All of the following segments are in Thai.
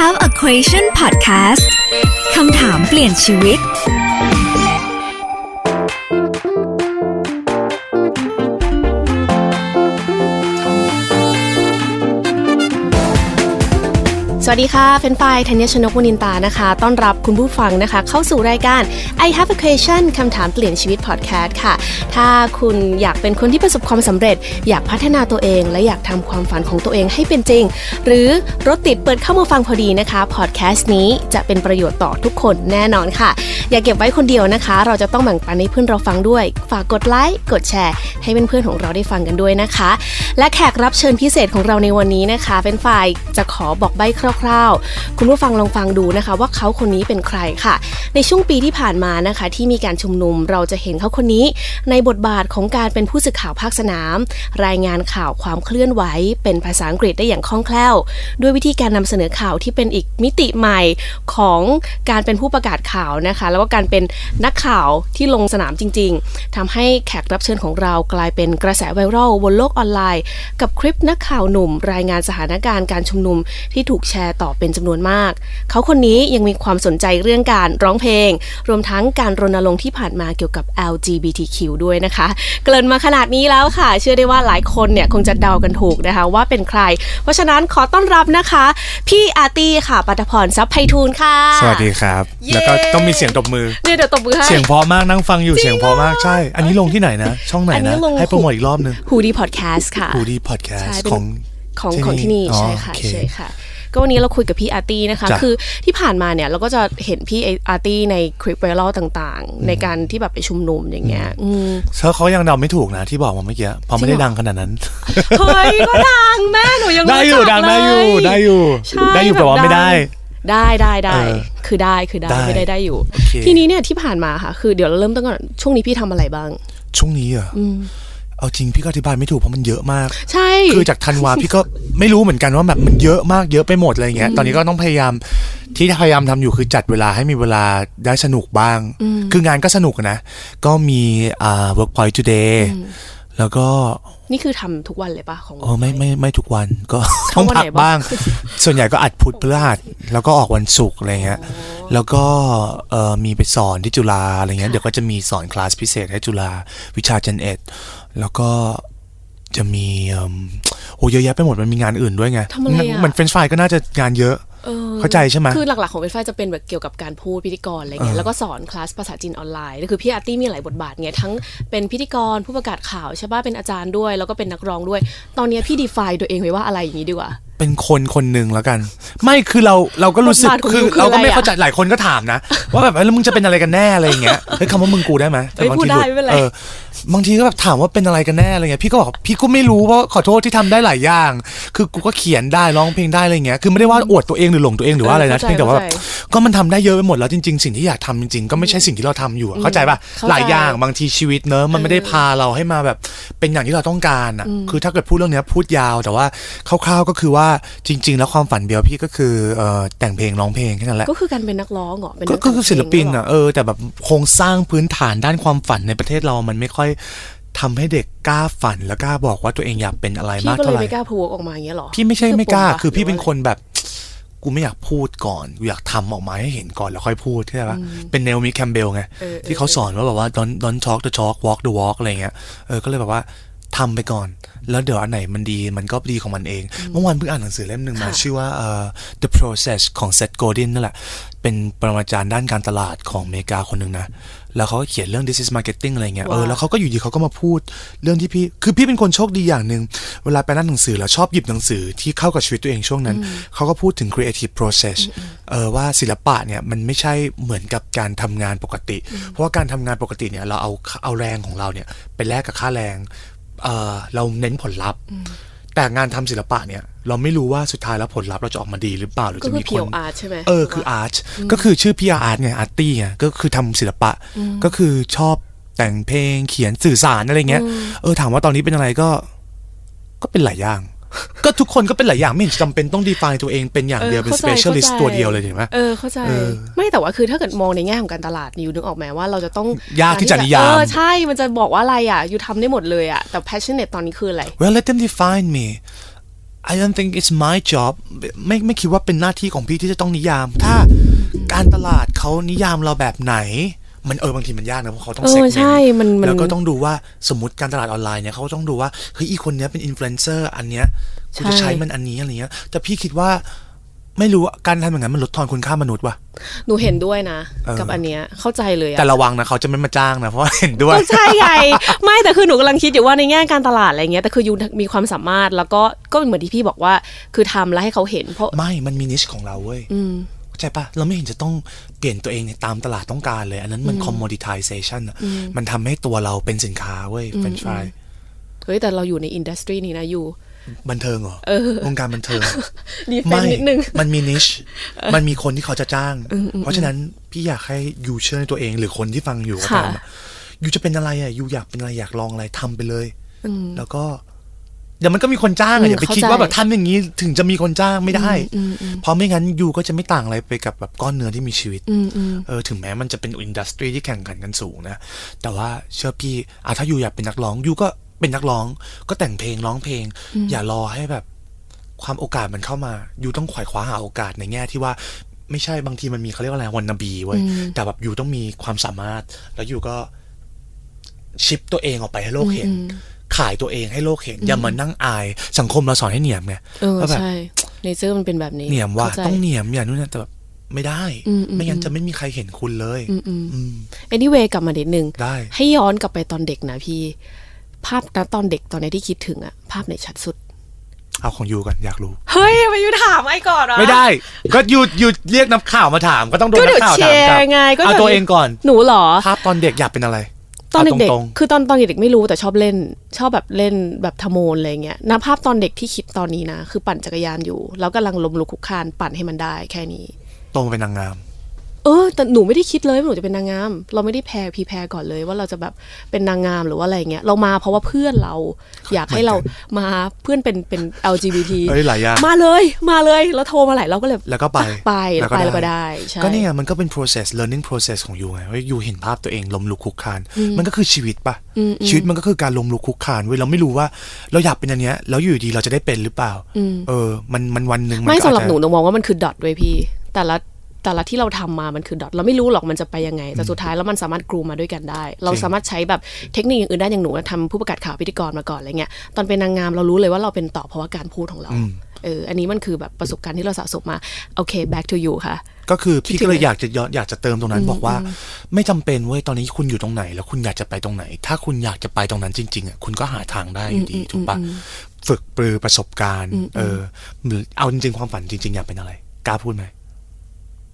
have a question podcast คำถามเปลี่ยนชีวิต สวัสดีค่ะเฟนไฟธัญชนกวนินตานะคะ ต้อนรับคุณผู้ฟังนะคะ เข้าสู่รายการ I Have a Question คำถามเปลี่ยนชีวิตพอดแคสต์ค่ะ ถ้าคุณอยากเป็นคนที่ประสบความสำเร็จ อยากพัฒนาตัวเอง และอยากทำความฝันของตัวเองให้เป็นจริง หรือรถติดเปิดเข้ามาฟังพอดีนะคะพอดแคสต์นี้จะเป็นประโยชน์ต่อทุกคนแน่นอนค่ะ อย่าเก็บไว้คนเดียวนะคะ เราจะต้องแบ่งปันให้เพื่อนเราฟังด้วย ฝากกดไลค์กดแชร์ ให้เพื่อนๆของเราได้ฟังกันด้วยนะคะ และแขกรับเชิญพิเศษของเราในวันนี้นะคะเป็นฝ่ายจะขอบอกใบ้คร่าวๆ คุณผู้ฟังลองฟังดูนะคะ ว่าเขาคนนี้เป็นใครค่ะ ในช่วงปีที่ผ่านมานะคะ ที่มีการชุมนุมเราจะเห็นเขาคนนี้ ในบทบาทของการเป็นผู้สื่อข่าวภาคสนาม รายงานข่าวความเคลื่อนไหว เป็นภาษาอังกฤษได้อย่างคล่องแคล่ว ด้วยวิธีการนำเสนอข่าวที่เป็นอีกมิติใหม่ของการเป็นผู้ประกาศข่าวนะคะ แล้วก็การเป็นนักข่าวที่ลงสนามจริง ๆทำให้แขกรับเชิญของเรากลายเป็นกระแสไวรัลบนโลกออนไลน์ กับคลิปนักข่าวหนุ่ม รายงานสถานการณ์การชุมนุมที่ถูกแชร์ต่อเป็นจำนวนมาก เขาคนนี้ยังมีความสนใจเรื่องการร้องเพลง รวมทั้งการรณรงค์ที่ผ่านมาเกี่ยวกับ LGBTQ ด้วยนะคะ เกริ่นมาขนาดนี้แล้วค่ะ เชื่อได้ว่าหลายคนเนี่ยคงจะเดากันถูกนะคะว่าเป็นใคร เพราะฉะนั้นขอต้อนรับนะคะ พี่อาร์ตี้ค่ะปัตพรทรัพย์ไพฑูรย์ค่ะ สวัสดีครับเย้แล้วก็ต้องมีเสียงตบมือเนี่ยเดี๋ยวตบมือให้เสียงเพราะมากนั่งฟังอยู่เสียงเพราะมากใช่ อันนี้ลงที่ไหนนะ ช่องไหนอันนี้นะลงให้โปรโมทอีกรอบนึงฮูดีพอดแคสต์ค่ะดูดีพอดแคสใช่เป็นของของที่ของที่นี่อ๋อใช่ค่ะโอเคใช่ค่ะ ก็วันนี้เราคุยกับพี่อาร์ทตี้นะคะจ้ะคือที่ผ่านมาเนี่ยเราก็จะเห็นพี่อาร์ตี้ในคลิปไวรัลต่างๆ ในการที่แบบไปชุมนุมอย่างเงี้ยอืมเธอเขายังเดาไม่ถูกนะที่บอกมาเมื่อกี้เพราะไม่ได้ดังขนาดนั้นเฮ้ยก็ดังแม่หนูยังได้อยู่รู้จักดังได้อยู่เลได้อยู่ใช่ได้อยู่แต่ว่าแบบไม่ได้ได้ได้ได้เออคือได้คือได้ได้ไม่ได้ได้อยู่โอเคทีนี้เนี่ยที่ผ่านมาค่ะ คือเดี๋ยวเราเริ่มต้นก่อนช่วงนี้พี่ทำอะไรบ้าง ช่วงนี้เหรออ เอาจริงพี่ก็อธิบายไม่ถูกเพราะมันเยอะมาก ใช่ คือจากธันวาพี่ก็ไม่รู้เหมือนกันว่าแบบมันเยอะมากเยอะไปหมดอะไรเงี้ย ตอนนี้ก็ต้องพยายามที่พยายามทำอยู่คือจัดเวลาให้มีเวลาได้สนุกบ้าง คืองานก็สนุกนะ ก็มีอ่า workpoint today แล้วก็นี่คือทำทุกวันเลยปะของเออไม่ไม่ไม่ทุกวันก็ทำต้องวันพัไหกนบ้าบ้างงส่วนใหญ่ก็อัดพุธพฤหัสแล้วก็ออกวันศุกร์อะไรเงี้ยแล้วก็เออมีไปสอนที่จุฬาอะไรเงี้ยเดี๋ยวก็จะมีสอนคลาสพิเศษให้จุฬาวิชาเจนเอ็ด แล้วก็จะมีเอิ่มโอ้เยอะแยะไปหมดมันมีงานอื่นด้วยไงทำอะไรอะมันเฟรนช์ฟรายก็น่าจะงานเยอะ ออเข้าใจใช่ไหม คือหลักๆของเว็บไซต์จะเป็นแบบเกี่ยวกับการพูดพิธีกรอะไรเงี้ยเออแล้วก็สอนคลาสภาษาจีนออนไลน์ก็คือพี่อาร์ทตี้มีหลายบทบาทไงทั้งเป็นพิธีกรผู้ประกาศข่าวใช่ป่ะเป็นอาจารย์ด้วย แล้วก็เป็นนักร้องด้วย ตอนเนี้ยพี่ define ตัวเองไว้ว่าอะไรอย่างนี้ดีกว่า เป็นคนคนหนึ่งแล้วกัน ไม่คือเราเราก็รู้สึกบทบาทของคือ you คือเราก็ไม่อะไรอะเข้าใจหลายคนก็ถามนะ ว่าแบบเอ้ยแล้วมึงจะเป็นอะไรกันแน่อะไรอย่างเงี้ยเฮ้ยคำว่ามึงกูได้ไหมเฮ้ยบางพูดทีได้หลุไม่เป็นไรเออ บางทีก็แบบถามว่าเป็นอะไรกันแน่อะไรเงี้ยพี่ก็บอกพี่ก็ไม่รู้ว่าขอโทษที่ทำได้หลายอย่าง คือกูก็เขียนได้ร้องเพลงได้อะไรเงี้ยคือไม่ได้ว่าอวดตัวเองหรือหลงตัวเองหรือว่าอะไรนะเข้าใจเพียงแต่ว่าแบบเข้าใจก็มันทำได้เยอะไปหมดแล้วจริง ๆ สิ่งที่อยากทำจริงๆก็ไม่ใช่สิ่งที่เราทำอยู่อะเข้าใจป่ะเข้าใจหลายอย่างบางทีชีวิตเนอะมันไม่ได้พาเราให้มาแบบเป็นอย่างที่เราต้องการอะคือถ้าเกิดพูดเรื่องเนี้ยพูดยาวแต่ว่าคร่าวๆก็คือว่าจริง ๆ แล้วความฝันเดียวพี่ก็คือเอ่อแต่งเพลงร้องเพลงแค่นั้นแหละก็คือการเป็นนักร้องเหรอเป็นก็นัก็คือศิลปินแต่งเพงอะเออแต่แบบโครงสร้างพื้นฐานด้านความฝันในประเทศเรามันไม่ค่อยทำให้เด็กกล้าฝันและกล้าบอกว่าตัวเองอยากเป็นอะไรพี่มากก็เลเท่ายไหร่ไม่กล้าพูดออกมาอย่างเงี้ยเหรอพี่ไม่ใช่ไม่กล้าปะคือพี่เป็นหรืคนแบบกูไม่อยากพูดก่อนกูอยากทำออกมาให้เห็นก่อนแล้วค่อยพูดใช่ปะเป็นเนลมิแคมเบลไงเออที่เขาสอนว่าแบบว่า don't don't talk the talk walk the walk อะไรเงี้ยเออก็เลยแบบว่า ทำไปก่อน แล้วเดี๋ยวอันไหนมันดีมันก็ดีของมันเอง เมื่อวานเพิ่งอ่านหนังสือเล่มหนึ่งมาค่ะชื่อว่าเอ่อ the process ของ Seth Godin นั่นแหละ เป็นปรมาจารย์ด้านการตลาดของอเมริกาคนหนึ่งนะ แล้วเขาก็เขียนเรื่อง this is marketing อะไรเงี้ย เออว้าวแล้วเขาก็อยู่ดีเขาก็มาพูดเรื่องที่พี่ คือพี่เป็นคนโชคดีอย่างหนึ่ง เวลาไปนั่งหนังสือแล้วชอบหยิบหนังสือที่เข้ากับชีวิตตัวเองช่วงนั้น เขาก็พูดถึง creative process เออว่าศิลปะเนี่ยมันไม่ใช่เหมือนกับการทำงานปกติ เพราะว่าการทำงานปกติเนี่ยเราเอาเอาแรงของเราเนี่ยไปแลกกับค่าแรง เออเราเน้นผลลัพธ์ แต่งานทำศิลปะเนี่ย เราไม่รู้ว่าสุดท้ายแล้วผลลัพธ์เราจะออกมาดีหรือเปล่าหรือก็จะคือมีคเพียนวอาร์ตใช่ไหมเออคืออาร์ตก็คือชื่อพี่อาร์ตไงอาร์ตี้ไงก็คือทำศิลปะก็คือชอบแต่งเพลงเขียนสื่อสารอะไรเงี้ยเออถามว่าตอนนี้เป็นอะไรก็ ก็เป็นหลายอย่าง ก็ทุกคนก็เป็นหลายอย่างไม่เห็นจำเป็นต้อง define ตัวเองเป็นอย่างเดียวเป็นข้าใจ specialist ข้าใจตัวเดียวเลยเห็นไหมเออเข้าใจเออไม่แต่ว่าคือถ้าเกิดมองในแง่ของการตลาดอยู่นึกออกไหมว่าเราจะต้องยากที่จะนิยามเออใช่มันจะบอกว่าอะไรอะอยู่ทำได้หมดเลยอะแต่ passionate ตอนนี้คืออะไร well let them define me I don't think it's my job ไม่ไม่คิดว่าเป็นหน้าที่ของพี่ที่จะต้องนิยาม ถ้าการตลาดเขานิยามเราแบบไหน มันเออบางทีมันยากนะเพราะเขาต้องเออ segment ใช่มันมันแล้วก็ต้องดูว่าสมมติการตลาดออนไลน์เนี่ยเขาก็ต้องดูว่าเฮ้ยอีคนเนี้ยเป็นอินฟลูเอนเซอร์อันเนี้ย กูจะใช่ใช้มันอันนี้อะไรเงี้ย แต่พี่คิดว่าไม่รู้ว่าการทำอย่างนั้นมันลดทอนคุณค่ามนุษย์ว่ะ หนูเห็นด้วยนะเออกับอันเนี้ยเข้าใจเลยอะแต่ระวังนะเขาจะไม่มาจ้างนะเพราะว่าเห็นด้วยก็ใช่ไงไม่แต่คือหนูกำลังคิดอยู่ว่าในแง่การตลาดอะไรเงี้ยแต่คือ you มีความสามารถแล้วก็ก็เหมือนที่พี่บอกว่า คือทำแล้วให้เขาเห็นเพราะไม่มันมี niche ของเราเว้ยอืมเข้าใจปะเราไม่เห็นจะต้องเปลี่ยนตัวเองไปตามตลาดต้องการเลย อันนั้นมัน commoditization อะมันทำให้ตัวเราเป็นสินค้าเว้ยเฟรนช์ฟรายเฮ้ยแต่เราอยู่ใน industry นี้นะ you บันเทิงเหรอวงการบันเทิง defend ไม่นิดนึงมันมี niche มันมีคนที่เขาจะจ้าง เพราะฉะนั้นพี่อยากให้ยูเชื่อในตัวเอง หรือคนที่ฟังอยู่ก็ค่ะตามอะยูจะเป็นอะไรอะยูอยากเป็นอะไรอยากลองอะไรทำไปเลยแล้วก็เดี๋ยวมันก็มีคนจ้างอือะมอย่าไปคิดเข้าใจว่าแบบทำอย่างนี้ถึงจะมีคนจ้างไม่ได้ เพราะไม่งั้นยูก็จะไม่ต่างอะไรไปกับแบบก้อนเนื้อที่มีชีวิตอืมอืมเออถึงแม้มันจะเป็นอินดัสทรีที่แข่งขันกันสูงนะ แต่ว่าเชื่อพี่อะถ้ายูอยากเป็นนักร้องยูก็ เป็นนักร้องก็แต่งเพลงร้องเพลง อย่ารอให้แบบความโอกาสมันเข้ามายูต้องขวายคว้าหาโอกาสในแง่ที่ว่าไม่ใช่บางทีมันมีเขาเรียกว่าอะไรวันนบีเว้ยแต่แบบยูต้องมีความสามารถ แล้วยูก็ชิปตัวเองออกไปให้โลกเห็น ขายตัวเองให้โลกเห็น อย่ามานั่งอายสังคมเราสอนให้เหนียมไงเออว่าแบบใช่เนเจอร์มันเป็นแบบนี้เหนียมว่าข้ใจต้องเหนียมอย่างนู้นนะแต่แบบไม่ได้อืมอืมไม่งั้นจะไม่มีใครเห็นคุณเลยอืมอืมอืม anyway กลับมานิดนึงได้ให้ย้อนกลับไปตอนเด็กนะพี่ ภาพณตอนเด็กตอนนี้ที่คิดถึงอะภาพไหนชัดสุด เอาของยูก่อนอยากรู้ เฮ้ยมายูถามไอ้ก่อนวะไม่ได้ ก็ยูยูเรียกนักข่าวมาถาม ก็ต้องโดนก็นัเดี๋ยวกข่าวแชถามร์กลับไงก็เอาเดี๋ยว ตัวเองก่อน หนูเหรอ ภาพตอนเด็กอยากเป็นอะไรตอนเด็กาตรงๆคือตอนตอนเด็กๆไม่รู้แต่ชอบเล่น ชอบแบบเล่นแบบทะโมนอะไรเงี้ยนะภาพตอนเด็กที่คิดตอนนี้นะ คือปั่นจักรยานอยู่ แล้วกำลังลมลุกคลุกคลานปั่นให้มันได้แค่นี้ๆโตมาเป็นนางงาม เออแต่หนูไม่ได้คิดเลยว่าหนูจะเป็นนางงาม เราไม่ได้แพรพีแพรก่อนเลยว่าเราจะแบบเป็นนางงามหรือว่าอะไรเงี้ยเรามาเพราะว่าเพื่อนเรา อยากให้เรามาเพื่อนเป็นเป็น LGBT เอ้ยหลายอย่างมาเลยมาเลยแล้วโทรมาหลายเราก็เลยแล้วก็ไปไปแล้วไปแล้วก็ได้ใช่ก็นี่ไงมันก็เป็น process learning process ของยูไงว่ายูเห็นภาพตัวเองล้มลุกคลุกคลาน มันก็คือชีวิตปะชีวิตมันก็คือการล้มลุกคลุกคลานเว้ยเราไม่รู้ว่าเราอยากเป็นอันเนี้ยแล้วอยู่ดีเราจะได้เป็นหรือเปล่าเออมันมันวันหนึ่งนไม่ก็สำหรับอาจจะหนูหนูมองว่ามันคือดอทด้วยพี่แต่ละ แต่ละที่เราทำมามันคือดอทเราไม่รู้หรอกมันจะไปยังไง แต่สุดท้ายแล้วมันสามารถกรูมาด้วยกันได้ เราสามารถใช้แบบเทคนิคอย่างอื่นได้อย่างหนูทำผู้ประกาศข่าวพิธีกรมาก่อนอะไรเงี้ยตอนเป็นนางงามเรารู้เลยว่าเราเป็นต่อเพราะว่าการพูดของเราเอออันนี้มันคือแบบประสบการณ์ที่เราสะสมมาโอเค back to you ค่ะ ก็คือพี่คิดถึงก็เลยไหมอยากจะย้อนอยากจะเติมตรงนั้นบอกว่า ไม่จำเป็นเว้ยตอนนี้คุณอยู่ตรงไหน แล้วคุณอยากจะไปตรงไหน ถ้าคุณอยากจะไปตรงนั้นจริงๆอะคุณก็หาทางได้อยู่ดีถูกปะฝึกปรือประสบการณ์ เออหรือเอาจริงๆความฝันจริง ๆ อยากเป็นอะไรกล้าพูดไหม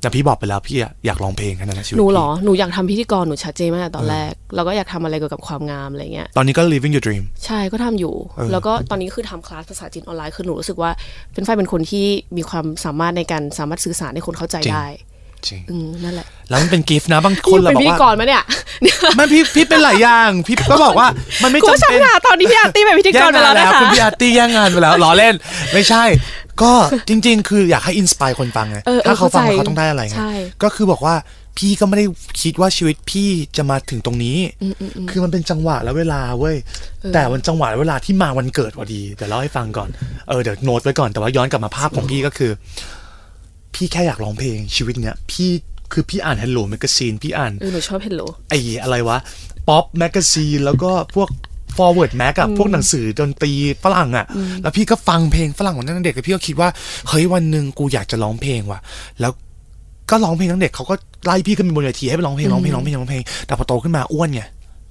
แต่พี่บอกไปแล้วพี่อะอยากร้องเพลงแค่นั้นนะชีวิตหนูเหรอพี่หนูอยากทำพิธีกรหนูชัดเจนมากตอนแรกเราก็อยากทำอะไรเกี่ยวกับความงามอะไรเงี้ย ตอนนี้ก็ living your dream ใช่ก็ทำอยู่เออแล้วก็ตอนนี้คือทำคลาสภาษาจีนออนไลน์คือหนูรู้สึกว่าเป็นฝ่ายเป็นคนที่มีความสามารถในการสามารถสื่อสารให้คนเข้าใจได้จริงอืมนั่นแหละ แล้วมันเป็น gift นะบางคนเราเป็นพิธีกรบอกว่ามาเนี่ยมันพี่พี่เป็นหลายอย่าง พี่ก็บอกว่ามันไม่คุณผู้จำชมเป็นค่ะตอนนี้พี่อาร์ตี้เป็นพิธีกแย่รงไปงานแล้วแล้วนะคะคุณพี่อาร์ตี้แย่งงานไปแล้วล้อเล่น ไม่ใช่ ก็จริง ๆ คืออยากให้ inspire คนฟังไงเออเออถ้าเขาฟังเข้าใจเขาต้องได้อะไรไงใช่ก็คือบอกว่าพี่ก็ไม่ได้คิดว่าชีวิตพี่จะมาถึงตรงนี้ คือมันเป็นจังหวะและเวลาเว้ย แต่มันจังหวะและเวลาที่มาวันเกิดพอดีเดี๋ยวเล่าให้ฟังก่อน เออเดี๋ยวโน้ตไว้ก่อน แต่ว่าย้อนกลับมาภาพของพี่ก็คือ พี่แค่อยากร้องเพลงชีวิตเนี้ย พี่คือพี่อ่าน Hello Magazine พี่อ่านเออหนูชอบ Hello ไอ้อะไรวะ Pop Magazine แล้วก็พวก forward mag อะพวกหนังสือดนตรีฝรั่งอะแล้วพี่ก็ฟังเพลงฝรั่งตอนนั้นเด็กแล้วพี่ก็คิดว่าเฮ้ยวันหนึ่งกูอยากจะร้องเพลงว่ะ แล้วก็ร้องเพลงตั้งเด็กเขาก็ไล่พี่ขึ้นไปบนเวทีให้ไปร้องเพลงร้องเพลงร้องเพลงร้องเพลงแต่พอโตขึ้นมาอ้วนไง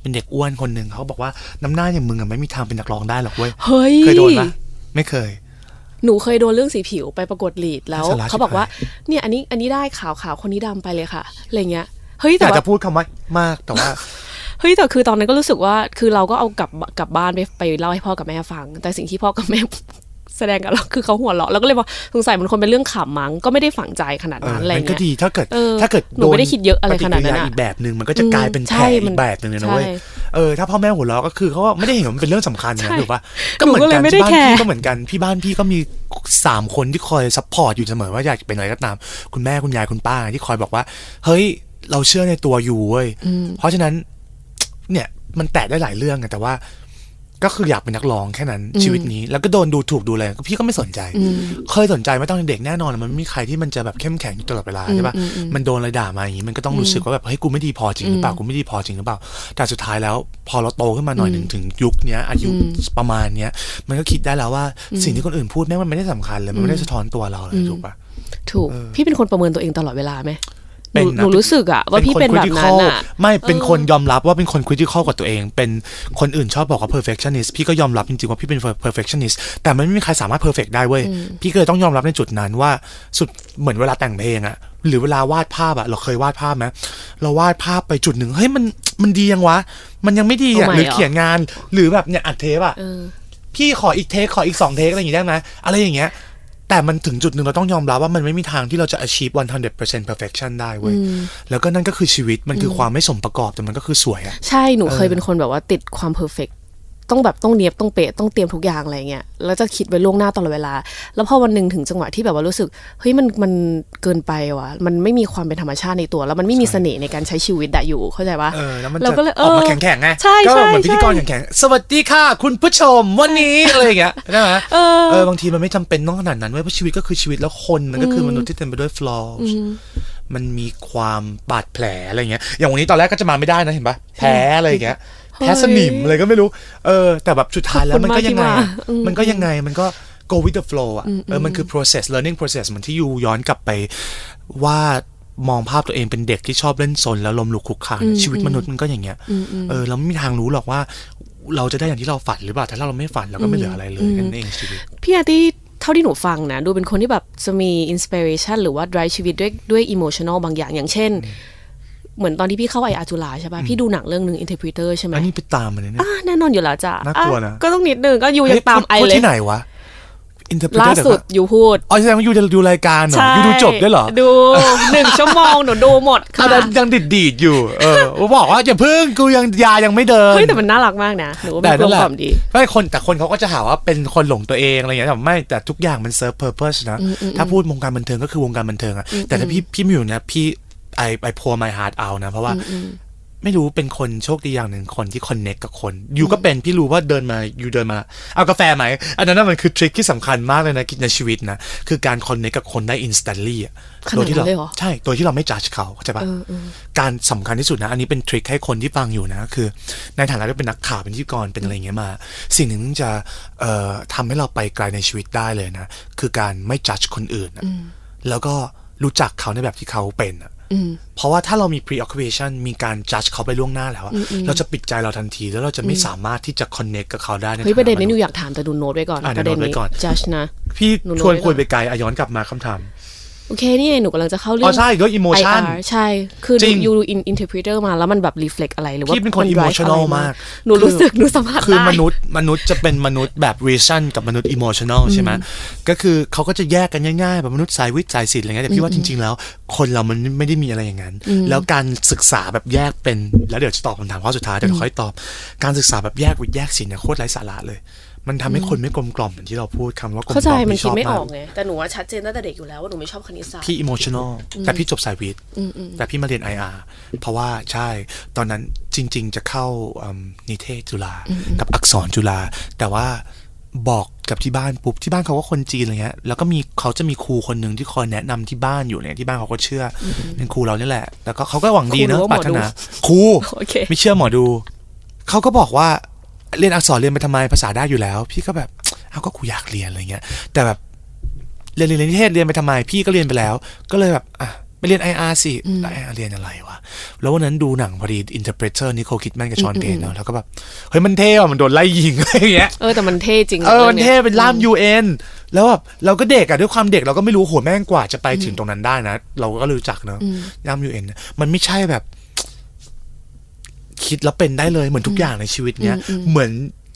เป็นเด็กอ้วนคนหนึ่งเขาบอกว่าน้ำหน้าอย่างมึงอะไม่มีทางเป็นนักร้องได้หรอกเว้ยเฮ้ยเคยโดนปะไม่เคย หนูเคยโดนเรื่องสีผิวไปประกวดลีดแล้วสาระเขาบอกว่าชิบหายเนี่ยอันนี้อันนี้ได้ขาวขาวคนนี้ดำไปเลยค่ะอะไรเงี้ยเฮ้ยอแต่ยากว่าจะพูดคำว่ามากแต่ว่า เฮ้ยแต่คือตอนนั้นก็รู้สึกว่าคือเราก็เอากลับกลับบ้านไปไปเล่าให้พ่อกับแม่ฟัง แต่สิ่งที่พ่อกับแม่แสดงกับเราคือเขาหัวเราะแล้วก็เลยว่าสงสัยมันคนเป็นเรื่องขำมั้งก็ไม่ได้ฝังใจขนาดเออนั้นอะไรมันก็เงี้ยดีถ้าเกิดเออถ้าเกิดหนูไม่ได้คิดเยอะอะไรขนาดนั้นอะปฏิกิริยอีกแบบหนึ่งมันก็จะกลายเป็นแผลอืมแผใช่มัอีนกแบบหนึ่งเลยนะเว้ยใช่เออถ้าพ่อแม่หัวเราะก็คือเขาก็ไม่ได้เห็นว่ามันเป็นเรื่องสำคัญนะใช่ถูกปะหนูก็เลยไม่ได้ที่บ้านแคร์พี่ก็เหมือนกันพี่บ้านพี่ก็มีสามคนที่คอย support อยู่เสมอว่าอยากจะเป็นอะไรก็ตาม คุณแม่คุณยายคุณป้าที่คอยบอกว่า เฮ้ยเราเชื่อในตัว you เว้ยเพราะฉะนั้น เนี่ย มันแตะได้หลายเรื่องอะแต่ว่า ก็คืออยากเป็นนักร้องแค่นั้นชีวิตนี้ แล้วก็โดนดูถูกดูอะไรก็พี่ก็ไม่สนใจ เคยสนใจไหมาตอนเด็กแน่นอนมันไม่มีใครที่มันจะแบบเข้มแข็งอยู่ตลอดเวลาใช่ปะมันโดนอะไรด่ามาอย่างนี้มันก็ต้องรู้สึกว่าแบบเฮ้ยกูไม่ดีพอจริงหรือเปล่ากูไม่ดีพอจริงหรือเปล่า แต่สุดท้ายแล้ว พอเราโตขึ้นมาหน่อยหนึ่งถึงยุคเนี้ยอายุประมาณเนี้ยมันก็คิดได้แล้วว่าสิ่งที่คนอื่นพูดแม่งมันไม่ได้สำคัญเลยมันไม่ได้สะท้อนตัวเราเลยถูกปะถูกพี่เป็นคนประเมินตัวเองตลอดเวลาไหมห เป็นนูนะหนูรู้สึกอะว่าพี่เป็นแบบนั้น critical อะไม่เป็นคนยอมรับว่าเป็นคน critical กับตัวเอง เป็นคนอื่นชอบบอกว่า perfectionist พี่ก็ยอมรับจริงๆว่าพี่เป็น perfectionist แต่มันไม่มีใครสามารถ perfect ได้เว้ย พี่ก็เลยต้องยอมรับในจุดนั้นว่าสุดเหมือนเวลาแต่งเพลงอะหรือเวลาวาดภาพอะเราเคยวาดภาพไหมเราวาดภาพไปจุดหนึ่งเฮ้ยมันมันดียังวะ มันยังไม่ดีอะเอาใหม่หรือเหรอเขียนงานหรือแบบเนี่ยอัดเทปอะเออพี่ขออีกเทคขออีกสองเทคอะไรอย่างงี้ได้ไหมอะไรอย่างเงี้ย แต่มันถึงจุดหนึ่งเราต้องยอมรับว่ามันไม่มีทางที่เราจะ achieve 100% perfection ได้เว้ย แล้วก็นั่นก็คือชีวิตมันคือความไม่สมประกอบแต่มันก็คือสวยอะใช่หนูเคยเป็นคนแบบว่าติดความเพอร์เฟก ต้องแบบต้องเนียบต้องเป๊ะต้องเตรียมทุกอย่างอะไรเงี้ยแล้วจะคิดไว้ล่วงหน้าตลอดเวลา แล้วพอวันหนึ่งถึงจังหวะที่แบบว่ารู้สึกเฮ้ยมันมันเกินไปว่ะมันไม่มีความเป็นธรรมชาติในตัว แล้วมันไม่มีเสน่ห์ในการใช้ชีวิตอะอยู่เข้าใจปะเออแล้วมันเราจะก็เลยออกมาเออแข็งๆไงใช่ก็ใช่เหมือนพิธีกรใช่แข็งๆสวัสดีค่ะ คุณผู้ชมวันนี้อะไรอย่างเงี้ยได้ไหมเออเออบางทีมันไม่จำเป็นต้องขนาดนั้นเว้ยเพราะชีวิตก็คือชีวิตแล้วคนมันก็คือมนุษย์ที่เต็มไปด้วย flaws มันมีความบาดแผลอะไรเงี้ยอย่างวันนี้ตอนแรกก็จะมาไม่ได้นะเห็นปะแพ้อะไรอย่างเงี้ย แพ้สนิมอะไรก็ไม่รู้ เออ แต่แบบสุดท้ายแล้วมันก็ยังไงขอบคุณมากที่อะมาอืมมันก็ยังไงมันก็ go with the flow อะเออมันคือ process learning process เหมือนที่ยูย้อนกลับไปว่ามองภาพตัวเองเป็นเด็กที่ชอบเล่นซนแล้วล้มลุกคลุกคลานชีวิตมนุษย์มันก็อย่างเงี้ยเออเราไม่มีทางรู้หรอกว่า เราจะได้อย่างที่เราฝันหรือเปล่าถ้าเราไม่ฝันเราก็ไม่เหลืออะไรเลยแค่นั้นเองชีวิตพี่อาร์ตี้เท่าที่หนูฟังนะ ดูเป็นคนที่แบบจะมี inspiration หรือว่า drive ชีวิตด้วยด้วย emotional บางอย่างอย่างเช่น เหมือนตอนที่พี่เข้า IR จุฬาใช่ป่ะพี่ดูหนังเรื่องหนึ่ง interpreter ใช่ไหมอันนี้ไปตามมันเนี่ยอะแน่นอนอยู่แล้วจ้ะน่ากลัวนะอ่ก็ต้องนิดนึงก็ you ยังตาม I พูดเลยที่ไหนวะ interpreter ล่าสุด you พูดอ๋อแสดงว่า you จะดูรายการเหรอใช่ you ดูจบด้วยเหรอ ดูหนึ่งชั่วโมงหนูดูหมดอะค่ะแต่ยังดิดดีดๆอยู่ เออบอกว่าอย่าพึ่งกูยังยายังไม่เดินเฮ้ยแต่มันน่ารักมากนะหนูว่าแต่เป็นกลนั่มนแหละกล่อมดีไม่คนแต่คนเขาก็จะหาว่าเป็นคนหลงตัวเองอะไรอย่างเงี้ยแต่ไม่แต่ทุกอย่างมันเซิร์ฟเพอร์เพสนะถ้าพูดวงการบันเทิงก็คือวงการบันเทิงอะแต่ถ้าพี่พี่ไม่อยู่เนี่ยพี่ ไอไอพัวไมฮาร์ดเอานะ เพราะว่าไม่รู้เป็นคนโชคดีอย่างหนึ่งคนที่คอนเน็กกับคน อยู่ก็เป็นพี่รู้ว่าเดินมาอยู่เดินมา เอากาแฟไหม อันนั้นนะมันคือทริคที่สำคัญมากเลยนะในชีวิตนะ คือการ connect กับคนได้ instantly อะขนาดนั้นโดยที่เราเลยเหรอใช่โดยที่เราไม่จัดเขาเข้าใจปะการสำคัญที่สุดนะ อันนี้เป็น trick ให้คนที่ฟังอยู่นะ คือ ในฐานะที่เป็นนักข่าวเป็นพิธีกรเป็นอะไรอย่างเงี้ยมา สิ่งหนึ่งที่จะเอ่อทำให้เราไปไกลในชีวิตได้เลยนะ คือการไม่จัดคนอื่นนะแล้วก็รู้จักเขาในแบบที่เขาเป็นอะ เพราะว่าถ้าเรามี preoccupation มีการ judge เขาไปล่วงหน้าแล้วอะเราจะปิดใจเราทันที แล้วเราจะไม่สามารถที่จะ connect กับเขาได้ในเฮ้ยประเด็นนี้หนูฐาะมษย์อยากถามแต่ดูโน้ตไว้ก่อนอะประเด็นเดี๋ยวโน้ตไว้นี้ก่อนจัดนะพี่หนูโน้ตชวนไว้ก่อนคุยไปไกลอะย้อนกลับมาคำถาม โอเค นี่ไงหนูกำลังจะเข้าเรื่อ๋อใช่ด้วย emotion IR ใช่ คือจริงยูดูอิน interpreter มาแล้วมันแบบ reflect อะไรหรือว่าพี่เป็นคน drive emotional อะไรมาก หนูรู้สึกหนูสัมผัสคือได้มนุษย์มนุษย์จะเป็นมนุษย์แบบ reason กับมนุษย์ emotional ใช่ไหมก็คือเขาก็จะแยกกันง่ายๆ แบบมนุษย์สายวิทย์สายศิลป์อะไรเงี้ยแต่พี่ว่าจริง ๆ แล้ว คนเรามันไม่ได้มีอะไรอย่างนั้น แล้วการศึกษาแบบแยกเป็นแล้วเดี๋ยวจะตอบคำถามข้อสุดท้ายเดี๋ยวค่อยตอบการศึกษาแบบแยกวิทย์แยกศิลป์เนี่ยโคตรไร้สาระเลย มันทำให้คนไม่กลมกล่อมเหมือนที่เราพูดคำว่ากลมกล่อมเข้าใจมันชคิดอบไม่อมาอกไงแต่หนูว่าชัดเจนตั้งแต่เด็กอยู่แล้วว่าหนูไม่ชอบคณิตศาสตร์พี่ emotional แต่พี่จบสายวิทย์แต่พี่มาเรียน IR เพราะว่าใช่ตอนนั้นจริง ๆ จะเข้าอืมนิเทศจุฬากับอักษรจุฬาแต่ว่าบอกกับที่บ้านปุ๊บที่บ้านเขาก็คนจีนอะไรเงี้ยแล้วก็มีเขาจะมีครูคนหนึ่งที่คอยแนะนำที่บ้านอยู่เนี่ยที่บ้านเขาก็เชื่ออเป็นครูเรานี่แหละ แล้วก็เขาก็หวังดีครูหรืนะอว่าหมปราอรถดูนาครูโอเคไม่เชื่อหมอดูเขาก็บอกว่า เรียนอักษรเรียนไปทำไมภาษาได้อยู่แล้ว พี่ก็แบบเอาก็กูอยากเรียนอะไรเงี้ย แต่แบบเรียนเรียนนิเทศเรียนไปทำไม พี่ก็เรียนไปแล้ว ก็เลยแบบอะไปเรียน IR สิแล้ว IR เรียนอะไรวะ แล้ววันนั้นดูหนังพอดี Interpreter นิโคลคิดแมนกับชอนเพนเนาะแล้วก็แบบ เฮ้ยมันเท่ว่ะมันโดนไล่ยิงอะไรอย่างเงี้ย เออ แต่มันเท่จริง เออรื่มังนยเท่เป็นล่าม UN แล้วแบบเราก็เด็กอะด้วยความเด็กเราก็ไม่รู้โหแม่งกว่าจะไปถึงตรงนั้นได้นะ เราก็รู้จักเนอะล่าม UN เนี่ยมันไม่ใช่แบบ คิดแล้วเป็นได้เลยเหมือนทุกอย่างในชีวิตเนี้ยเหมือน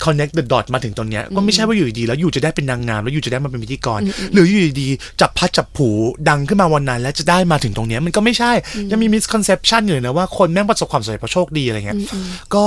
connect the dot มาถึงตรงเนี้ยก็ไม่ใช่ว่าอยู่ดีๆแล้วอยู่จะได้เป็นนางงามแล้วอยู่จะได้มาเป็นพิธีกร หรืออยู่ดีๆจับพัดจับผูดังขึ้นมาวันนั้น แล้วจะได้มาถึงตรงเนี้ยมันก็ไม่ใช่ยังมี misconception อยู่เลยนะว่าคนแม่งประสบความสำเร็จเพราะโชคดีอะไรเงี้ยก็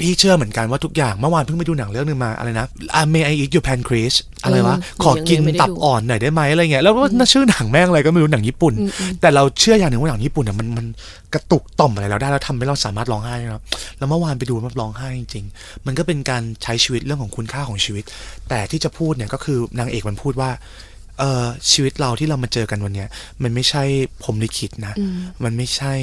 พี่เชื่อเหมือนกันว่าทุกอย่างเมื่อวานเพิ่งไปดูหนังเรื่องหนึงมาอะไรนะ uh, May I eat your pancreas อะไรวะเออขอกินยังไม่ได้ตับดูอ่อนหน่อยได้ไหมอะไรเงี้ย แล้วว่าน่าชื่อหนังแม่งอะไรก็ไม่รู้หนังญี่ปุ่น แต่เราเชื่ออย่างหนึ่งว่าหนังญี่ปุ่นอะมันมันกระตุกต่อมอะไรเราได้แล้วทำให้เราสามารถร้องไห้นะครับแล้วเมื่อวานไปดูมันร้องไห้จริงๆ มันก็เป็นการใช้ชีวิตเรื่องของคุณค่าของชีวิต แต่ที่จะพูดเนี่ยก็คือนางเอกมันพูดว่าเออชีวิตเราที่เรามาเจอกันวันเนี้ยมันไม่ใช่พรหมลิขิตนะ มันไม่ใช่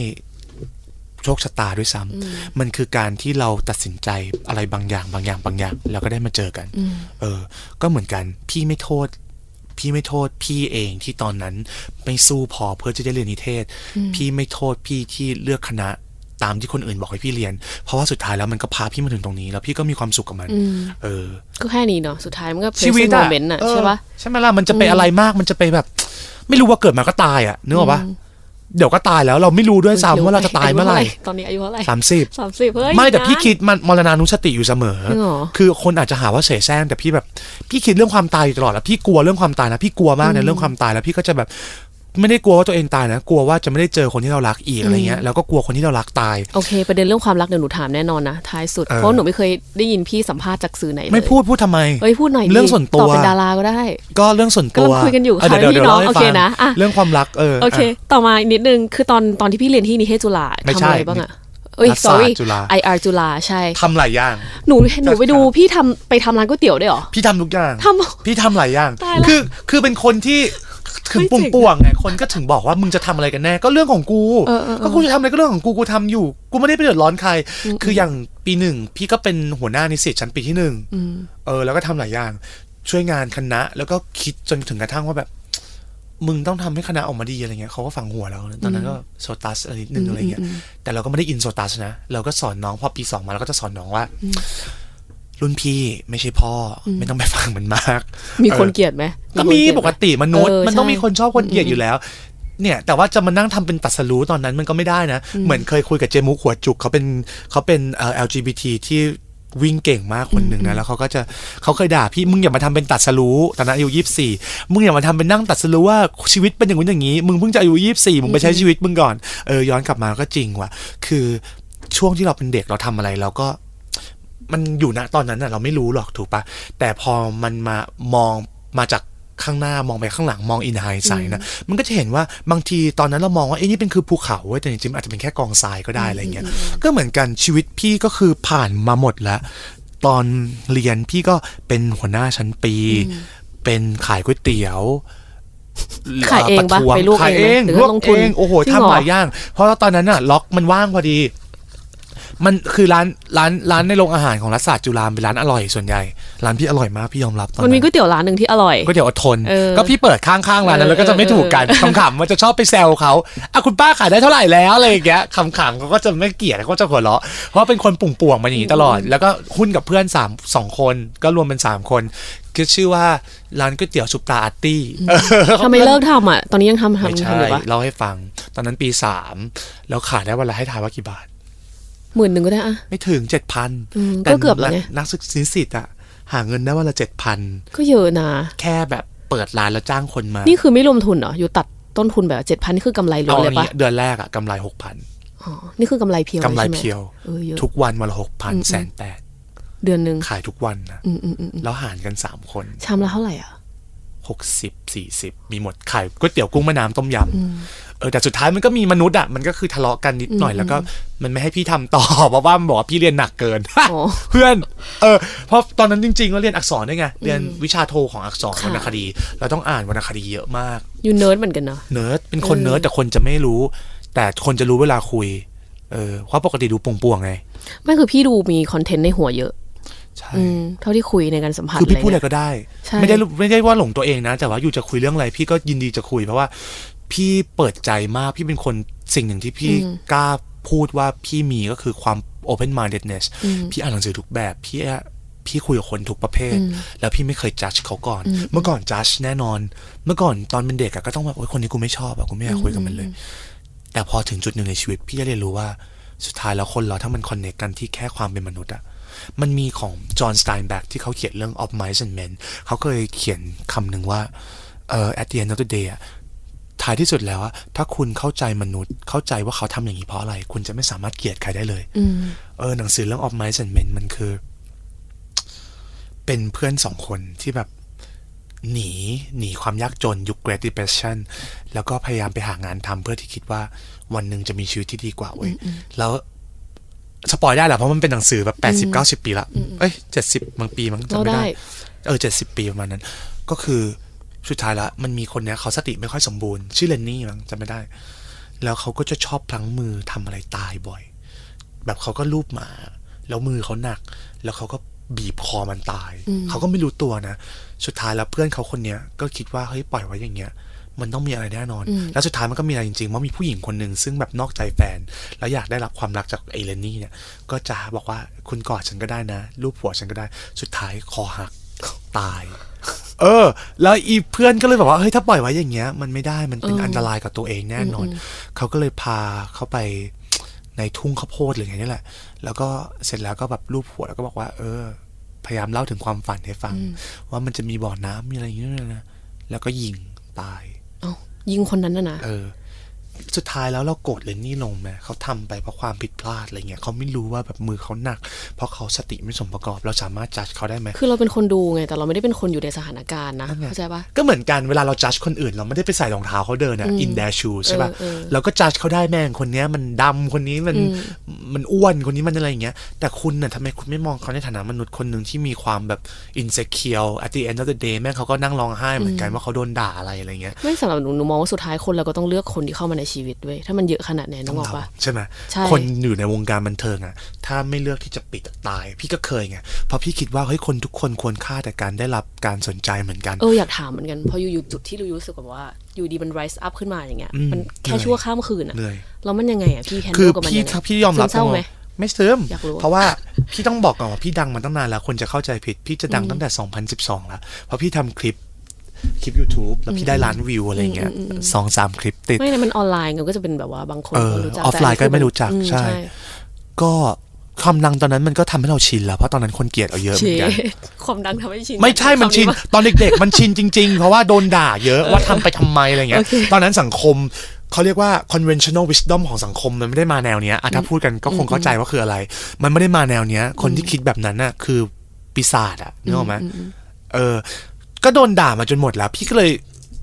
โชคชะตาด้วยซ้ำมันคือการที่เราตัดสินใจอะไรบางอย่างบางอย่างบางอย่าง แล้วก็ได้มาเจอกัน เออ ก็เหมือนกันพี่ไม่โทษ พี่ไม่โทษพี่เองที่ตอนนั้นไม่สู้พอเพื่อที่จะเรียนนิเทศ พี่ไม่โทษพี่ที่เลือกคณะตามที่คนอื่นบอกให้พี่เรียน เพราะว่าสุดท้ายแล้วมันก็พาพี่มาถึงตรงนี้ แล้วพี่ก็มีความสุขกับมัน เออ ก็แค่นี้เนาะ สุดท้ายมันก็ชีวิตโมอะเมนต์อะเออใช่ปะใช่ไหมล่ะ มันจะไปอะไรมาก มันจะไปแบบ ไม่รู้ว่าเกิดมาก็ตายอะนึกออกปะ เดี๋ยวก็ตายแล้วเราไม่รู้ด้วยซ้ำว่าเราจะตายเมื่อไหร่ตอนนี้อายุเท่าไหร่สามสิบสามสิบเฮ้ยไม่แต่นะพี่คิดมันมรณานุสติอยู่เสมอจริงเหรอคือคนอาจจะหาว่าเสแสร้งแต่พี่แบบ พี่คิดเรื่องความตายอยู่ตลอดแล้วพี่กลัวเรื่องความตายนะพี่กลัวมากในเรื่องความตายแล้วพี่ก็จะแบบ ไม่ได้กลัวว่าตัวเองตายนะกลัวว่าจะไม่ได้เจอคนที่เรารักอีกอะไรเงี้ยแล้วก็กลัวคนที่เรารักตายโอเค ประเด็นเรื่องความรักเดี๋ยวหนูถามแน่นอนนะท้ายสุดเออเพราะหนูไม่เคยได้ยินพี่สัมภาษณ์จากสื่อไหนเลยไม่พูดพูดทำไมเอ้ยพูดหน่อยดิเรื่องส่วนตัวตอบเป็นดาราก็ได้ ก็เรื่องส่วนตัวกำลังคุยกันอยู่ะเดี๋วค่ะเดี๋วพี่น้องล่าให้โอเคฟังนะอะเรื่องความรักเออโอเคะต่อมาอีกนิดนึงคือตอนตอนที่พี่เรียนที่นิเทศจุฬาไม่ทำใช่อะไรบ้างอะเอ้ยรัฐศาสตร์ sorry จุฬา IR จุฬาใช่ทำหลายอย่าง หนูหนูไปดูพี่ทำไปทำร้านก๋วยเตี๋ยวด้วยเหรอ พี่ทำทุกอย่างทำพี่ทำหลายอย่างตายละคือคือเป็นคนที่ ถึงไม่ปุ่เจ๋งป่วงๆไงคนก็ถึงบอกว่ามึงจะทำอะไรกันแน่ก็เรื่องของกูเออเออเออก็กูจะทำอะไรก็เรื่องของกูกูทำอยู่ กูไม่ได้ไปเดือดร้อนใคร คืออย่างปีหนึ่งพี่ก็เป็นหัวหน้านิสิตชั้นปีที่หนึ่งเออ แล้วก็ทำหลายอย่าง ช่วยงานคณะ แล้วก็คิดจนถึงกระทั่งว่าแบบ มึงต้องทำให้คณะออกมาดีอะไรเงี้ยเขาก็ฝังหัวเราตอนนั้นก็โซตัสอะไรนิดนึงอะไรเงี้ยแต่เราก็ไม่ได้อินโซตัสนะเราก็สอนน้องพอปีสองมาเราก็จะสอนน้องว่า รุ่นพี่ไม่ใช่พ่ออไม่ต้องไปฟังมันมาก มีคนออเกลียดไหมก็คนมีเลียดไหปกติมนุษย์เออมันต้องใช่มีคนชอบคนเกลียดอยู่แล้ว เนี่ย แต่ว่าจะมานั่งทำเป็นตัดสรู้ตอนนั้นมันก็ไม่ได้นะ เหมือนเคยคุยกับเจมุกหัวจุกเขาเป็นเขาเป็นเอ่อ LGBT ที่วิ่งเก่งมากคนหนึ่งนะแล้วเขาก็จะเขาเคยด่าพี่มึงอย่ามาทำเป็นตัดสรู้ตอนนั้นอายุยี่สิบสี่มึงอย่ามาทำเป็นนั่งตัดสรู้ว่าชีวิตเป็นอย่างนู้นอย่างนี้ มึงเพิ่งจะอายุยี่สิบสี่มึงไปใช้ชีวิตมึงก่อนเออย้อนกลับมาก็จริงว่ะ คือช่วงที่เราเป็นเด็กเราทำอะไรเราก็ มันอยู่นะตอนนั้นน่ะเราไม่รู้หรอกถูกปะแต่พอมันมามองมาจากข้างหน้ามองไปข้างหลังมองอินไฮไซนะมันก็จะเห็นว่าบางทีตอนนั้นเรามองว่าเอ้นี่เป็นคือภูเขาเว้ยแต่จริงๆอาจจะเป็นแค่กองทรายก็ได้อะไรเงี้ยก็เหมือนกันชีวิตพี่ก็คือผ่านมาหมดแล้ว ตอนเรียนพี่ก็เป็นหัวหน้าชั้นปี เป็นขายก๋วยเตี๋ยวขายเองปะรท้วไปลวกขายเอเองงไหมหรือลวกลงทุนเองโอ้โหจริงเหรอทำหลายอย่าง เพราะว่าตอนนั้นน่ะ ล็อกมันว่างพอดี มันคือร้านร้านร้านในโรงอาหารของรัฐศาสตร์จุฬาเป็นร้านอร่อยส่วนใหญ่ ร้านพี่อร่อยมากพี่ยอมรับตอนมันนั้มีนก๋วยเตี๋ยวร้านหนึ่งที่อร่อยก๋วยเตี๋ยวอดทนเออก็พี่เปิดข้างๆร้านนั้นเออแล้วก็จะไม่ถูกกันเออขำๆมันจะชอบไปแซวเขาอะคุณป้าขายได้เท่าไหร่แล้วอะไรอย่างเงี้ยขำๆเขาก็จะไม่เกลียดเขาก็จะหัวเราะเพราะว่าเป็นคนปุ่งป่วงๆมาอย่างนี้ตลอด แล้วก็หุ้นกับเพื่อนสามสองคนก็รวมเป็นสามคนก็ชื่อว่าร้านก๋วยเตี๋ยวซุปตาอาร์ตี้ทำไมเลิกทำอะ ตอนนี้ยังทำไม่ทำใช่ทำอยู่ปะเล่าให้ฟัง ตอนนั้นปีสามแล้วขายได้วันละให้ทายว่ากี่บาท หมื่นหนึ่งก็ได้อะไม่ถึงเจ็ดพันอืมก็เกือบแล้วไงนักศึกษานิสิตอะหาเงินได้วันละเจ็ดพันก็เยอะนะแค่แบบเปิดร้านแล้วจ้างคนมา นี่คือไม่รวมทุนเหรออยู่ตัดต้นทุนแบบเจ็ดพันนี่คือกำไรล้เอาวนเลอัยนปะนี้เดือนแรกอะกำไรหกพันอ๋อนี่คือกำไรเพียวกำไรใช่หมเพียวเออเยอะทุกวันวันละหกพันแสนแปดเดือนหนึ่งขายทุกวันนะอืมอืมอืมอืมแล้วหารกันสามคนชามละเท่าไหร่อะ หกสิบสี่สิบมีหมดขายก๋วยเตี๋ยวกุ้งแม่น้ำต้มยำเออแต่สุดท้ายมันก็มีมนุษย์อะมันก็คือทะเลาะกันนิดหน่อยแล้วก็มันไม่ให้พี่ทำต่อเพราะว่ามันบอกว่าพี่เรียนหนักเกินอ๋อเพื่อน เออเพราะตอนนั้นจริงๆก็เรียนอักษรด้วยไงเรียนวิชาโทของอักษรค่ะวรรณคดี เราต้องอ่านวรรณคดีเยอะมาก you nerd เหมือนกันเนาะเนิร์ดเป็นคนเนิร์ดแต่คนจะไม่รู้ แต่คนจะรู้เวลาคุยเออเพราะปกติดูป่วงๆไงไม่คือพี่ดูมี content ในหัวเยอะ ใช่อืมเท่าที่คุยในการสัมผัสคือพี่พูดอะไรเงี้ยก็ได้ใช่ไม่ได้ไม่ได้ว่าหลงตัวเองนะ แต่ว่าอยู่จะคุยเรื่องอะไร พี่ก็ยินดีจะคุยเพราะว่า พี่เปิดใจมากพี่เป็นคนสิ่งหนึ่งที่พี่กล้าพูดว่าพี่มีก็คือความ open mindedness พี่อ่านหนังสือทุกแบบพี่พี่คุยกับคนทุกประเภท แล้วพี่ไม่เคย judge เขาก่อน เมื่อก่อน judge แน่นอน เมื่อก่อนตอนเป็นเด็กอะก็ต้องแบบโอ๊ยคนนี้กูไม่ชอบอะกูไม่อยากคุยกับมันเลย แต่พอถึงจุดหนึ่งในชีวิต พี่ก็เรียนรู้ว่าสุดท้ายแล้วคนเราถ้ามันคอนเน c กันที่แค่ความเป็นมนุษย์อะ มันมีของจอห์นสไตน์แบ็กที่เขาเขียนเรื่อง of mice and men เขาเคยเขียนคำหนึ่งว่าเอ่อ at the end of the day อะท้ายที่สุดแล้วอะถ้าคุณเข้าใจมนุษย์ เข้าใจว่าเขาทำอย่างนี้เพราะอะไร คุณจะไม่สามารถเกลียดใครได้เลยอืมเออหนังสือเรื่อง of Mice and Men มันคือ เป็นเพื่อนสองคนที่แบบหนีหนีความยากจนยุค Great Depression แล้วก็พยายามไปหางานทำเพื่อที่คิดว่าวันหนึ่งจะมีชีวิตที่ดีกว่าเว้ยแล้ว สปอยได้แหละเพราะมันเป็นหนังสือแบบแปดสิบเก้าสิบปีละเอ้ยเจ็ดสิบบางปีมั้งจำเราไม่ได้ได้ เออเจ็ดสิบปีประมาณนั้น ก็คือสุดท้ายละมันมีคนเนี้ยเขาสติไม่ค่อยสมบูรณ์ ชื่อเลนนี่มั้งจำไม่ได้ แล้วเขาก็จะชอบพลั้งมือทำอะไรตายบ่อย แบบเขาก็ลูบหมา แล้วมือเขาหนัก แล้วเขาก็บีบคอมันตาย เขาก็ไม่รู้ตัวนะ สุดท้ายแล้วเพื่อนเขาคนเนี้ยก็คิดว่าเฮ้ยปล่อยไว้อย่างเงี้ย มันต้องมีอะไรแน่นอน แล้วสุดท้ายมันก็มีอะไรจริงๆเพราะมีผู้หญิงคนหนึ่งซึ่งแบบนอกใจแฟน แล้วอยากได้รับความรักจากไอเลนนี่เนี่ย ก็จะบอกว่าคุณกอดฉันก็ได้นะ รูปหัวฉันก็ได้ สุดท้ายคอหักตาย เออ แล้วอีเพื่อนก็เลยบอกว่าเฮ้ยถ้าปล่อยไว้อย่างเงี้ย มันไม่ได้มันเป็นอันตรายกับตัวเองแน่นอน เขาก็เลยพาเขาไปในทุ่งข้าวโพดหรือไงนี่แหละ แล้วก็เสร็จแล้วก็แบบรูปหัวแล้วก็บอกว่า เออ พยายามเล่าถึงความฝันให้ฟัง ว่ามันจะมีบ่อน้ำมีอะไรอย่างเงี้ยนะ แล้วก็ยิงตายเอ้า ยิงคนนั้นน่ะนะเออ สุดท้ายแล้วเราโกรธเลนนี่ลงไหมเขาทำไปเพราะความผิดพลาดอะไรเงี้ยเขาไม่รู้ว่าแบบมือเขาหนัก เพราะเขาสติไม่สมประกอบ เราสามารถจัดเขาได้ไหมคือเราเป็นคนดูไง แต่เราไม่ได้เป็นคนอยู่ในสถานการณ์นะนั่นไงเข้าใจปะก็เหมือนกันเวลาเราจัดคนอื่น เราไม่ได้ไปใส่รองเท้าเขาเดินอะ in their shoes ใช่ป่ะเออเออเราก็จัดเขาได้แม่งคนเนี้ยมันดำคนนี้มันมันอ้วนคนนี้มันอะไรอย่างเงี้ย แต่คุณน่ะทำไมคุณไม่มองเขาในฐานะมนุษย์คนหนึ่งที่มีความแบบ insecure at the end of the day แม่งเขาก็นั่งร้องไห้เหมือนกันว่าเขาโดนด่าอะไรอะไรเงี้ยไม่สำหรับหนูหนูมองว่าสุดท้ายคนเราก็ต้องเลือกคนที่เข้ามาในชีวิตด้วยถ้ามันเยอะขนาดไหนนึกออกปะใช่ไหมใช่คนอยู่ในวงการบันเทิงอะถ้าไม่เลือกที่จะปิดตาย พี่ก็เคยไงเพราะพี่คิดว่าเฮ้ยคนทุกคนควรค่าแต่การได้รับการสนใจเหมือนกันเอออยากถามเหมือนกันพออยู่อยู่จุดที่เรารู้สึกแบบว่าอยู่ดีมัน rise up ขึ้นมาอย่างเงี้ยอืมมันแค่เหนื่อยชั่วข้ามคืนอะเหนื่อยแล้วมันยังไงอะพี่แฮนคือด์กับมันพี่ยังไงถ้าพี่ยอมรับซึเศร้าไหมไม่ซึมอยากรู้เพราะว่าพี่ต้องบอกก่อนว่าพี่ดังมาตั้งนานแล้ว คนจะเข้าใจผิด พี่จะดังตั้งแต่ 2012 แล้วเพราะพี่ทำคลิป คลิป YouTube แล้วพี่ได้ล้านวิวอะไรเงี้ยสองสามคลิปติด ไม่นะมันออนไลน์มันก็จะเป็นแบบว่าบางคนเออก็รู้จักออฟไลน์แต่ก็ไม่รู้จักอืใช่ ก็ความดังตอนนั้นมันก็ทำให้เราชินแล้วเพราะตอนนั้นคนเกลียดเราเยอะเหเชมือนกันความดังทำให้ชิน ไม่ใช่มันชินคำปะตอนเด็กๆ มันชินจริง ๆ เพราะว่าโดนด่าเยอะว่าทำไปทำไมอะไรเงี้ยโอเคตอนนั้นสังคมเขาเรียกว่า conventional wisdom ของสังคมมันไม่ได้มาแนวเนี้ยอะถ้าพูดกันก็คงเข้าใจว่าคืออะไร มันไม่ได้มาแนวเนี้ย คนที่คิดแบบนั้นน่ะคือปีศาจอะนึกออกไหมเออ ก็โดนด่ามาจนหมดแล้ว พี่ก็เลย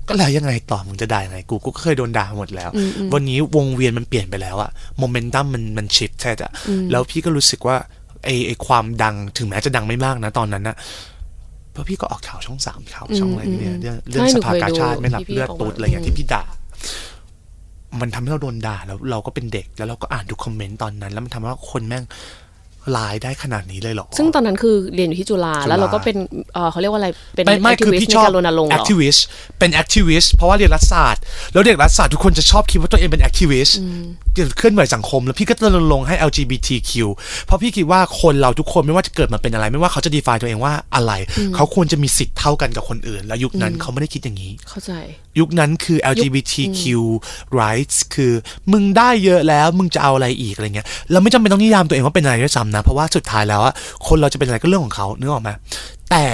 ก็แล้วยังไงต่อมึงจะด่ายังไงกูกูก็เคยโดนด่าหมดแล้ว วันนี้วงเวียนมันเปลี่ยนไปแล้วอะโมเมนตัมมันมันชิปแท้อะแล้วพี่ก็รู้สึกว่าไอไอความดังถึงแม้จะดังไม่มากนะตอนนั้นนะเพราะพี่ก็ออกข่าวช่องสามข่าวช่องอะไรเนี่ย เรื่องเรื่องใช่หสนูภาเคยกาดูชาติไม่รับที่พี่เลือดบอกตูดว่าอะไรอย่างที่พี่ด่า มันทำให้เราโดนด่าแล้วเราก็เป็นเด็กแล้วเราก็อ่านทุกคอมเมนต์ตอนนั้น แล้วมันทำให้ว่าคนแม่ง ร้ายได้ขนาดนี้เลยเหรอ ซึ่งตอนนั้นคือเรียนอยู่ที่จุฬาจุฬาแล้วเราก็เป็นเอ่อเขาเรียกว่าอะไร เป็นไม่ไม่คือ activist พี่ชอบในการรณรงค์เหรอ activist เป็น activist เพราะว่าเรียนรัฐศาสตร์ แล้วเด็กรัฐศาสตร์ทุกคนจะชอบคิดว่าตัวเองเป็น activist เคลื่อนไหวสังคม แล้วพี่ก็จะรณรงค์ให้ LGBTQ เพราะพี่คิดว่าคนเราทุกคนไม่ว่าจะเกิดมาเป็นอะไร ไม่ว่าเขาจะ define ตัวเองว่าอะไร เขาควรจะมีสิทธิ์เท่ากันกับคนอื่น แล้วยุคนั้นเขาไม่ได้คิดอย่างนี้ เข้าใจ ยุคนั้นคือ LGBTQ rights คือ มึงได้เยอะแล้วมึงจะเอาอะไรอีกอะไรเงี้ยเราไม่จำเป็นต้องนิยามตัวเองว่าเป็นอะไรด้วยซ้ำนะเพราะว่าสุดท้ายแล้วอะคนเราจะเป็นอะไรก็เรื่องของเขานึกออกไหมแต่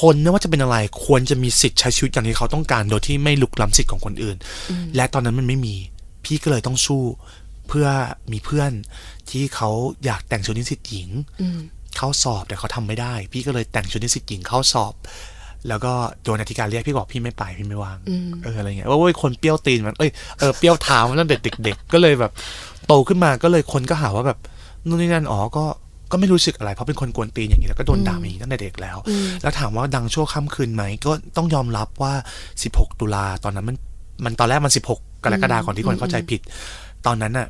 คนไม่ว่าจะเป็นอะไรควรจะมีสิทธิ์ใช้ชีวิตอย่างที่เขาต้องการ โดยที่ไม่ลุกล้ำสิทธิ์ของคนอื่น และตอนนั้นมันไม่มี พี่ก็เลยต้องสู้เพื่อมีเพื่อนที่เขาอยากแต่งชุดนิสิตหญิงเข้าสอบแต่เขาทำไม่ได้ พี่ก็เลยแต่งชุดนิสิตหญิงเข้าสอบ แล้วก็โดนอธิการเรียกพี่บอกพี่ไม่ไปพี่ไม่ว่างเอออะไรเงี้ยว่าโอ้ยคนเปรี้ยวตีนมันเอ้ยเออเปรี้ยวเท้ามันตั้งแต่เด็ก ๆ ก็เลยแบบ โตขึ้นมาก็เลยคนก็หาว่าแบบนู่นนี่นั่นอ๋อก็ ก็ไม่รู้สึกอะไรเพราะเป็นคนกวนตีนอย่างนี้แล้วก็โดนด่ามาอย่างนี้ตั้งแต่เด็กแล้ว แล้วถามว่าดังชั่วค่ำคืนไหมก็ต้องยอมรับว่า 16 ตุลาตอนนั้นมันมันตอนแรกมัน 16 กรกฎาคมก่อนที่คนเข้าใจผิด ตอนนั้นน่ะ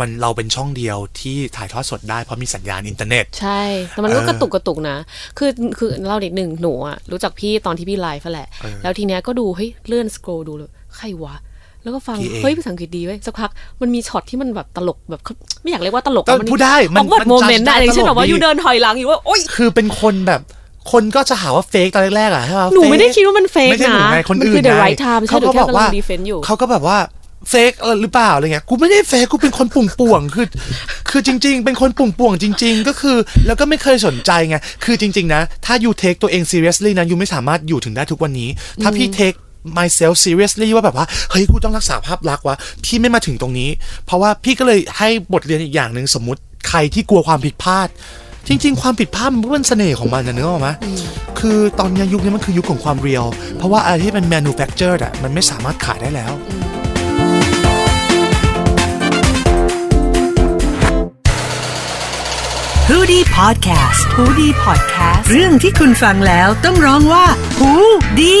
มันเราเป็นช่องเดียวที่ถ่ายทอดสดได้เพราะมีสัญญาณอินเทอร์เน็ต ใช่ แต่มันก็เออกระตุกกระตุกนะ คือคือเล่าเด็กหนึ่งหนูอะรู้จักพี่ตอนที่พี่ไลฟ์แหละเออแล้วทีเนี้ยก็ดูเฮ้ยเลื่อนสครอดูเลยใครวะ แล้วก็ฟังพี่เองเฮ้ยภาษาอังกฤษดีเว้ยสักพักมันมีช็อตที่มันแบบตลกแบบเขาไม่อยากเรียกว่าตลกแต่อะพูดได้มันออกมันโมเมนต์ judge ได้ได้อย่างเช่นตลแบกบว่าดีอยู่เดินถอยหลังอยู่ว่าโอ๊ยคือเป็นคนแบบคนก็จะหาว่าเฟกตอนแรกๆอะใช่ป่ะหนู fake ไม่ได้คิดว่ามันเฟกไม่ใช่หนูนะไงคนมันอื่คืนอ the ไง right time ใช่เขาหนูก็แค่บอกกำลัว่างดีเฟนต์อยู่เขาก็แบบว่าเฟกเออหรือเปล่าอะไรเงี้ยกูไม่ได้เฟกกูเป็นคนปุ่งป่วงๆคือ คือจริง ๆ เป็นคนปุ่งป่วงๆจริง ๆ ก็คือ แล้วก็ไม่เคยสนใจไงคือจริง ๆ นะ ถ้ายูเทคตัวเอง seriously นะยูไม่สามารถอยู่ถึงได้ทุกวันนี้ ถ้าพี่เทค myself seriously ว่าแบบว่า เฮ้ย กูต้องรักษาภาพลักษณ์วะพี่ไม่มาถึงตรงนี้ เพราะว่าพี่ก็เลยให้บทเรียนอีกอย่างหนึ่งสมมติใครที่กลัวความผิดพลาด จริง ๆ ความผิดพลาดมันเป็นเสน่ห์ของมันนะเนื้อออกไหมคือตอนนี้ยุคนี้มันคือยุคของความเรียลเพราะว่าอะไรที่เป็น manufactured อะมันไม่สามารถขายได้แล้วฮูดี้พอดแคสต์ฮูดี้พอดแคสต์เรื่องที่คุณฟังแล้วต้องร้องว่าฮูดี